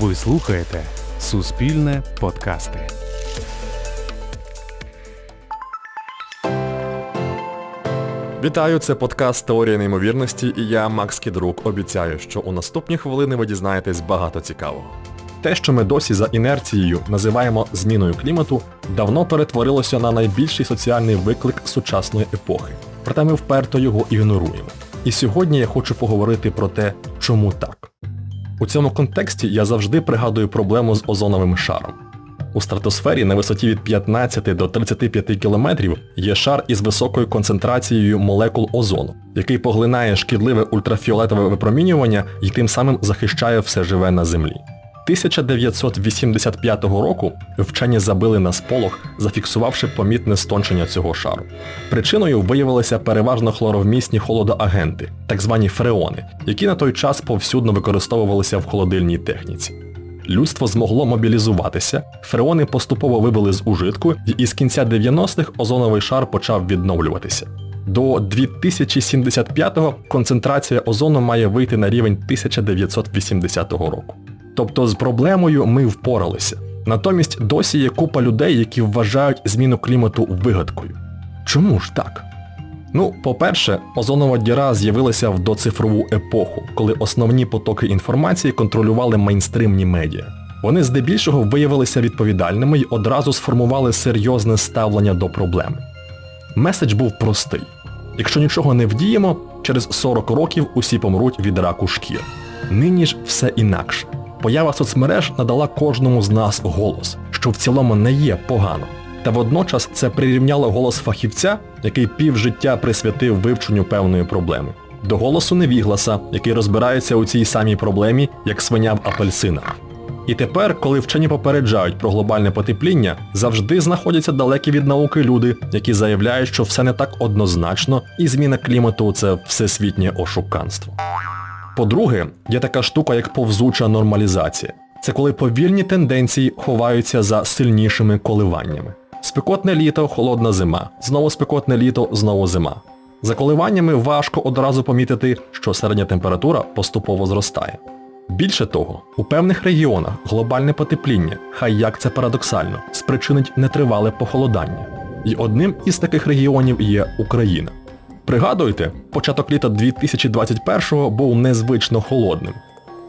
Ви слухаєте Суспільне подкасти. Вітаю, це подкаст Теорія неймовірності і я, Макс Кідрук, обіцяю, що у наступні хвилини ви дізнаєтесь багато цікавого. Те, що ми досі за інерцією називаємо зміною клімату, давно перетворилося на найбільший соціальний виклик сучасної епохи. Проте ми вперто його ігноруємо. І сьогодні я хочу поговорити про те, чому так. У цьому контексті я завжди пригадую проблему з озоновим шаром. У стратосфері на висоті від 15 до 35 кілометрів є шар із високою концентрацією молекул озону, який поглинає шкідливе ультрафіолетове випромінювання і тим самим захищає все живе на Землі. 1985 року вчені забили на сполох, зафіксувавши помітне стончення цього шару. Причиною виявилися переважно хлоровмісні холодоагенти, так звані фреони, які на той час повсюдно використовувалися в холодильній техніці. Людство змогло мобілізуватися, фреони поступово вибили з ужитку, і із кінця 90-х озоновий шар почав відновлюватися. До 2075-го концентрація озону має вийти на рівень 1980 року. Тобто з проблемою ми впоралися. Натомість досі є купа людей, які вважають зміну клімату вигадкою. Чому ж так? Ну, по-перше, озонова діра з'явилася в доцифрову епоху, коли основні потоки інформації контролювали мейнстримні медіа. Вони здебільшого виявилися відповідальними і одразу сформували серйозне ставлення до проблеми. Меседж був простий. Якщо нічого не вдіємо, через 40 років усі помруть від раку шкір. Нині ж все інакше. Поява соцмереж надала кожному з нас голос, що в цілому не є погано. Та водночас це прирівняло голос фахівця, який півжиття присвятив вивченню певної проблеми, до голосу невігласа, який розбирається у цій самій проблемі, як свиня в апельсинах. І тепер, коли вчені попереджають про глобальне потепління, завжди знаходяться далекі від науки люди, які заявляють, що все не так однозначно, і зміна клімату це всесвітнє ошуканство. По-друге, є така штука, як повзуча нормалізація. Це коли повільні тенденції ховаються за сильнішими коливаннями. Спекотне літо, холодна зима. Знову спекотне літо, знову зима. За коливаннями важко одразу помітити, що середня температура поступово зростає. Більше того, у певних регіонах глобальне потепління, хай як це парадоксально, спричинить нетривале похолодання. І одним із таких регіонів є Україна. Пригадуйте, початок літа 2021-го був незвично холодним.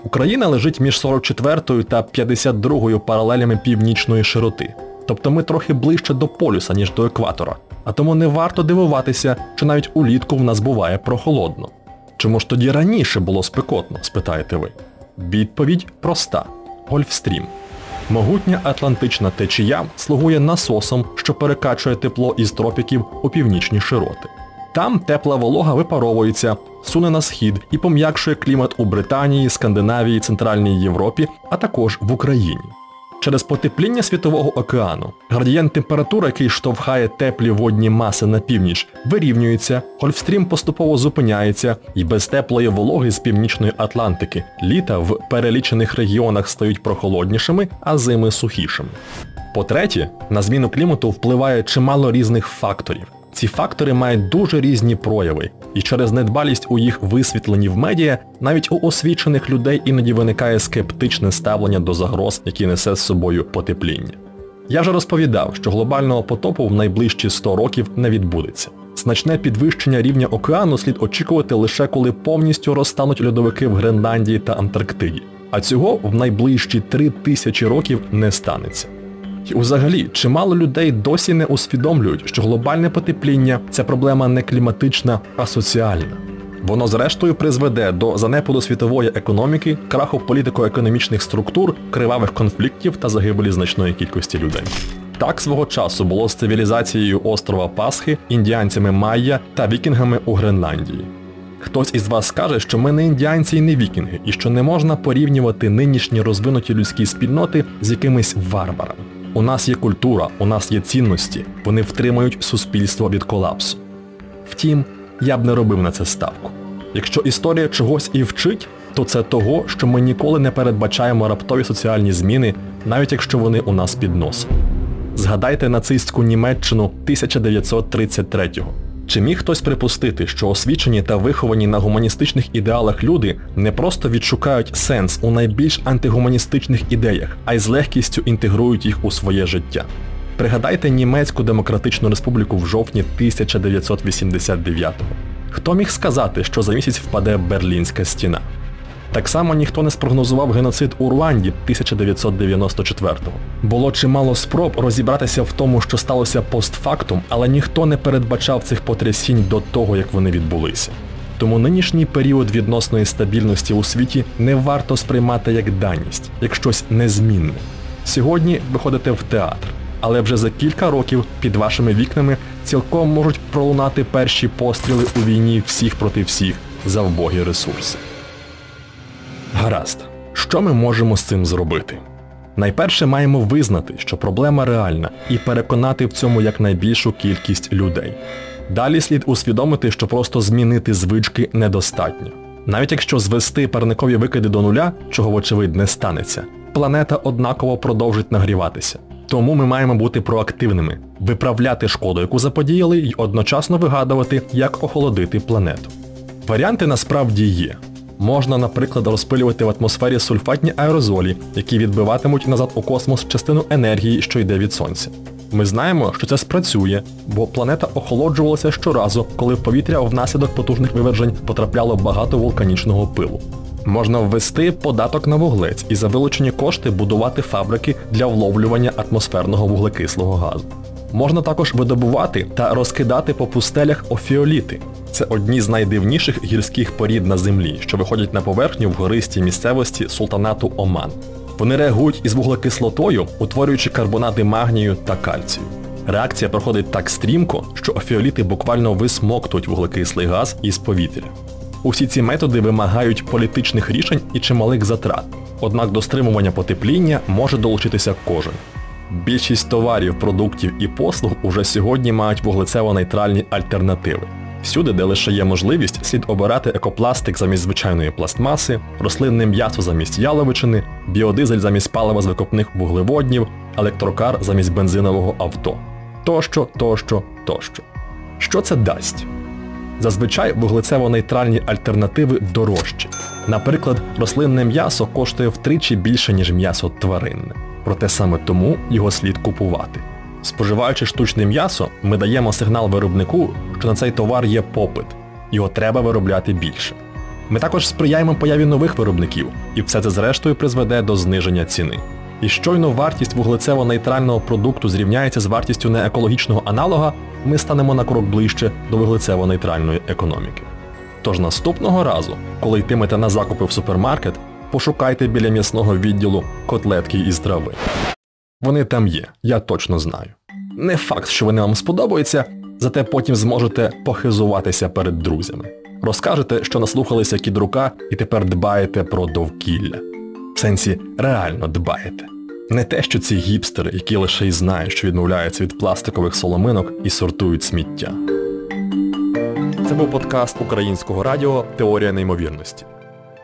Україна лежить між 44 та 52 паралелями північної широти. Тобто ми трохи ближче до полюса, ніж до екватора. А тому не варто дивуватися, що навіть улітку в нас буває прохолодно. Чому ж тоді раніше було спекотно, спитаєте ви? Відповідь проста. Гольфстрім. Могутня Атлантична течія слугує насосом, що перекачує тепло із тропіків у північні широти. Там тепла волога випаровується, суне на схід і пом'якшує клімат у Британії, Скандинавії, Центральній Європі, а також в Україні. Через потепління Світового океану градієнт температури, який штовхає теплі водні маси на північ, вирівнюється, Гольфстрім поступово зупиняється і без теплої вологи з північної Атлантики літа в перелічених регіонах стають прохолоднішими, а зими сухішими. По-третє, на зміну клімату впливає чимало різних факторів. Ці фактори мають дуже різні прояви, і через недбалість у їх висвітленні в медіа навіть у освічених людей іноді виникає скептичне ставлення до загроз, які несе з собою потепління. Я вже розповідав, що глобального потопу в найближчі 100 років не відбудеться. Значне підвищення рівня океану слід очікувати лише коли повністю розтануть льодовики в Гренландії та Антарктиді. А цього в найближчі 3000 років не станеться. І взагалі, чимало людей досі не усвідомлюють, що глобальне потепління це проблема не кліматична, а соціальна. Воно зрештою призведе до занепаду світової економіки, краху політико-економічних структур, кривавих конфліктів та загибелі значної кількості людей. Так свого часу було з цивілізацією острова Пасхи, індіанцями Майя та вікінгами у Гренландії. Хтось із вас скаже, що ми не індіанці і не вікінги, і що не можна порівнювати нинішні розвинуті людські спільноти з якимись варварами. У нас є культура, у нас є цінності, вони втримають суспільство від колапсу. Втім, я б не робив на це ставку. Якщо історія чогось і вчить, то це того, що ми ніколи не передбачаємо раптові соціальні зміни, навіть якщо вони у нас під носом. Згадайте нацистську Німеччину 1933-го. Чи міг хтось припустити, що освічені та виховані на гуманістичних ідеалах люди не просто відшукають сенс у найбільш антигуманістичних ідеях, а й з легкістю інтегрують їх у своє життя? Пригадайте Німецьку Демократичну Республіку в жовтні 1989-го. Хто міг сказати, що за місяць впаде Берлінська стіна? Так само ніхто не спрогнозував геноцид у Руанді 1994-го. Було чимало спроб розібратися в тому, що сталося постфактум, але ніхто не передбачав цих потрясінь до того, як вони відбулися. Тому нинішній період відносної стабільності у світі не варто сприймати як даність, як щось незмінне. Сьогодні ви ходите в театр, але вже за кілька років під вашими вікнами цілком можуть пролунати перші постріли у війні всіх проти всіх за вбогі ресурси. Гаразд, що ми можемо з цим зробити? Найперше маємо визнати, що проблема реальна, і переконати в цьому якнайбільшу кількість людей. Далі слід усвідомити, що просто змінити звички недостатньо. Навіть якщо звести парникові викиди до нуля, чого вочевидь не станеться, планета однаково продовжить нагріватися. Тому ми маємо бути проактивними, виправляти шкоду, яку заподіяли, і одночасно вигадувати, як охолодити планету. Варіанти насправді є. Можна, наприклад, розпилювати в атмосфері сульфатні аерозолі, які відбиватимуть назад у космос частину енергії, що йде від сонця. Ми знаємо, що це спрацює, бо планета охолоджувалася щоразу, коли в повітря внаслідок потужних вивержень потрапляло багато вулканічного пилу. Можна ввести податок на вуглець і за вилучені кошти будувати фабрики для вловлювання атмосферного вуглекислого газу. Можна також видобувати та розкидати по пустелях офіоліти. Це одні з найдивніших гірських порід на землі, що виходять на поверхню в гористій місцевості султанату Оман. Вони реагують із вуглекислотою, утворюючи карбонати магнію та кальцію. Реакція проходить так стрімко, що офіоліти буквально висмоктують вуглекислий газ із повітря. Усі ці методи вимагають політичних рішень і чималих затрат. Однак до стримування потепління може долучитися кожен. Більшість товарів, продуктів і послуг уже сьогодні мають вуглецево-нейтральні альтернативи. Всюди, де лише є можливість, слід обирати екопластик замість звичайної пластмаси, рослинне м'ясо замість яловичини, біодизель замість палива з викопних вуглеводнів, електрокар замість бензинового авто. Тощо, тощо, тощо. Що це дасть? Зазвичай вуглецево-нейтральні альтернативи дорожчі. Наприклад, рослинне м'ясо коштує втричі більше, ніж м'ясо тваринне. Проте саме тому його слід купувати. Споживаючи штучне м'ясо, ми даємо сигнал виробнику, що на цей товар є попит. Його треба виробляти більше. Ми також сприяємо появі нових виробників, і все це зрештою призведе до зниження ціни. І щойно вартість вуглецево-нейтрального продукту зрівняється з вартістю неекологічного аналога, ми станемо на крок ближче до вуглецево-нейтральної економіки. Тож наступного разу, коли йтимете на закупи в супермаркет, пошукайте біля м'ясного відділу котлетки із трави. Вони там є, я точно знаю. Не факт, що вони вам сподобаються, зате потім зможете похизуватися перед друзями. Розкажете, що наслухалися кідрука і тепер дбаєте про довкілля. В сенсі реально дбаєте. Не те, що ці гіпстери, які лише й знають, що відмовляються від пластикових соломинок і сортують сміття. Це був подкаст Українського радіо Теорія неймовірності.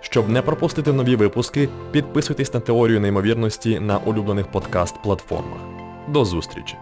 Щоб не пропустити нові випуски, підписуйтесь на теорію неймовірності на улюблених подкаст-платформах. До зустрічі!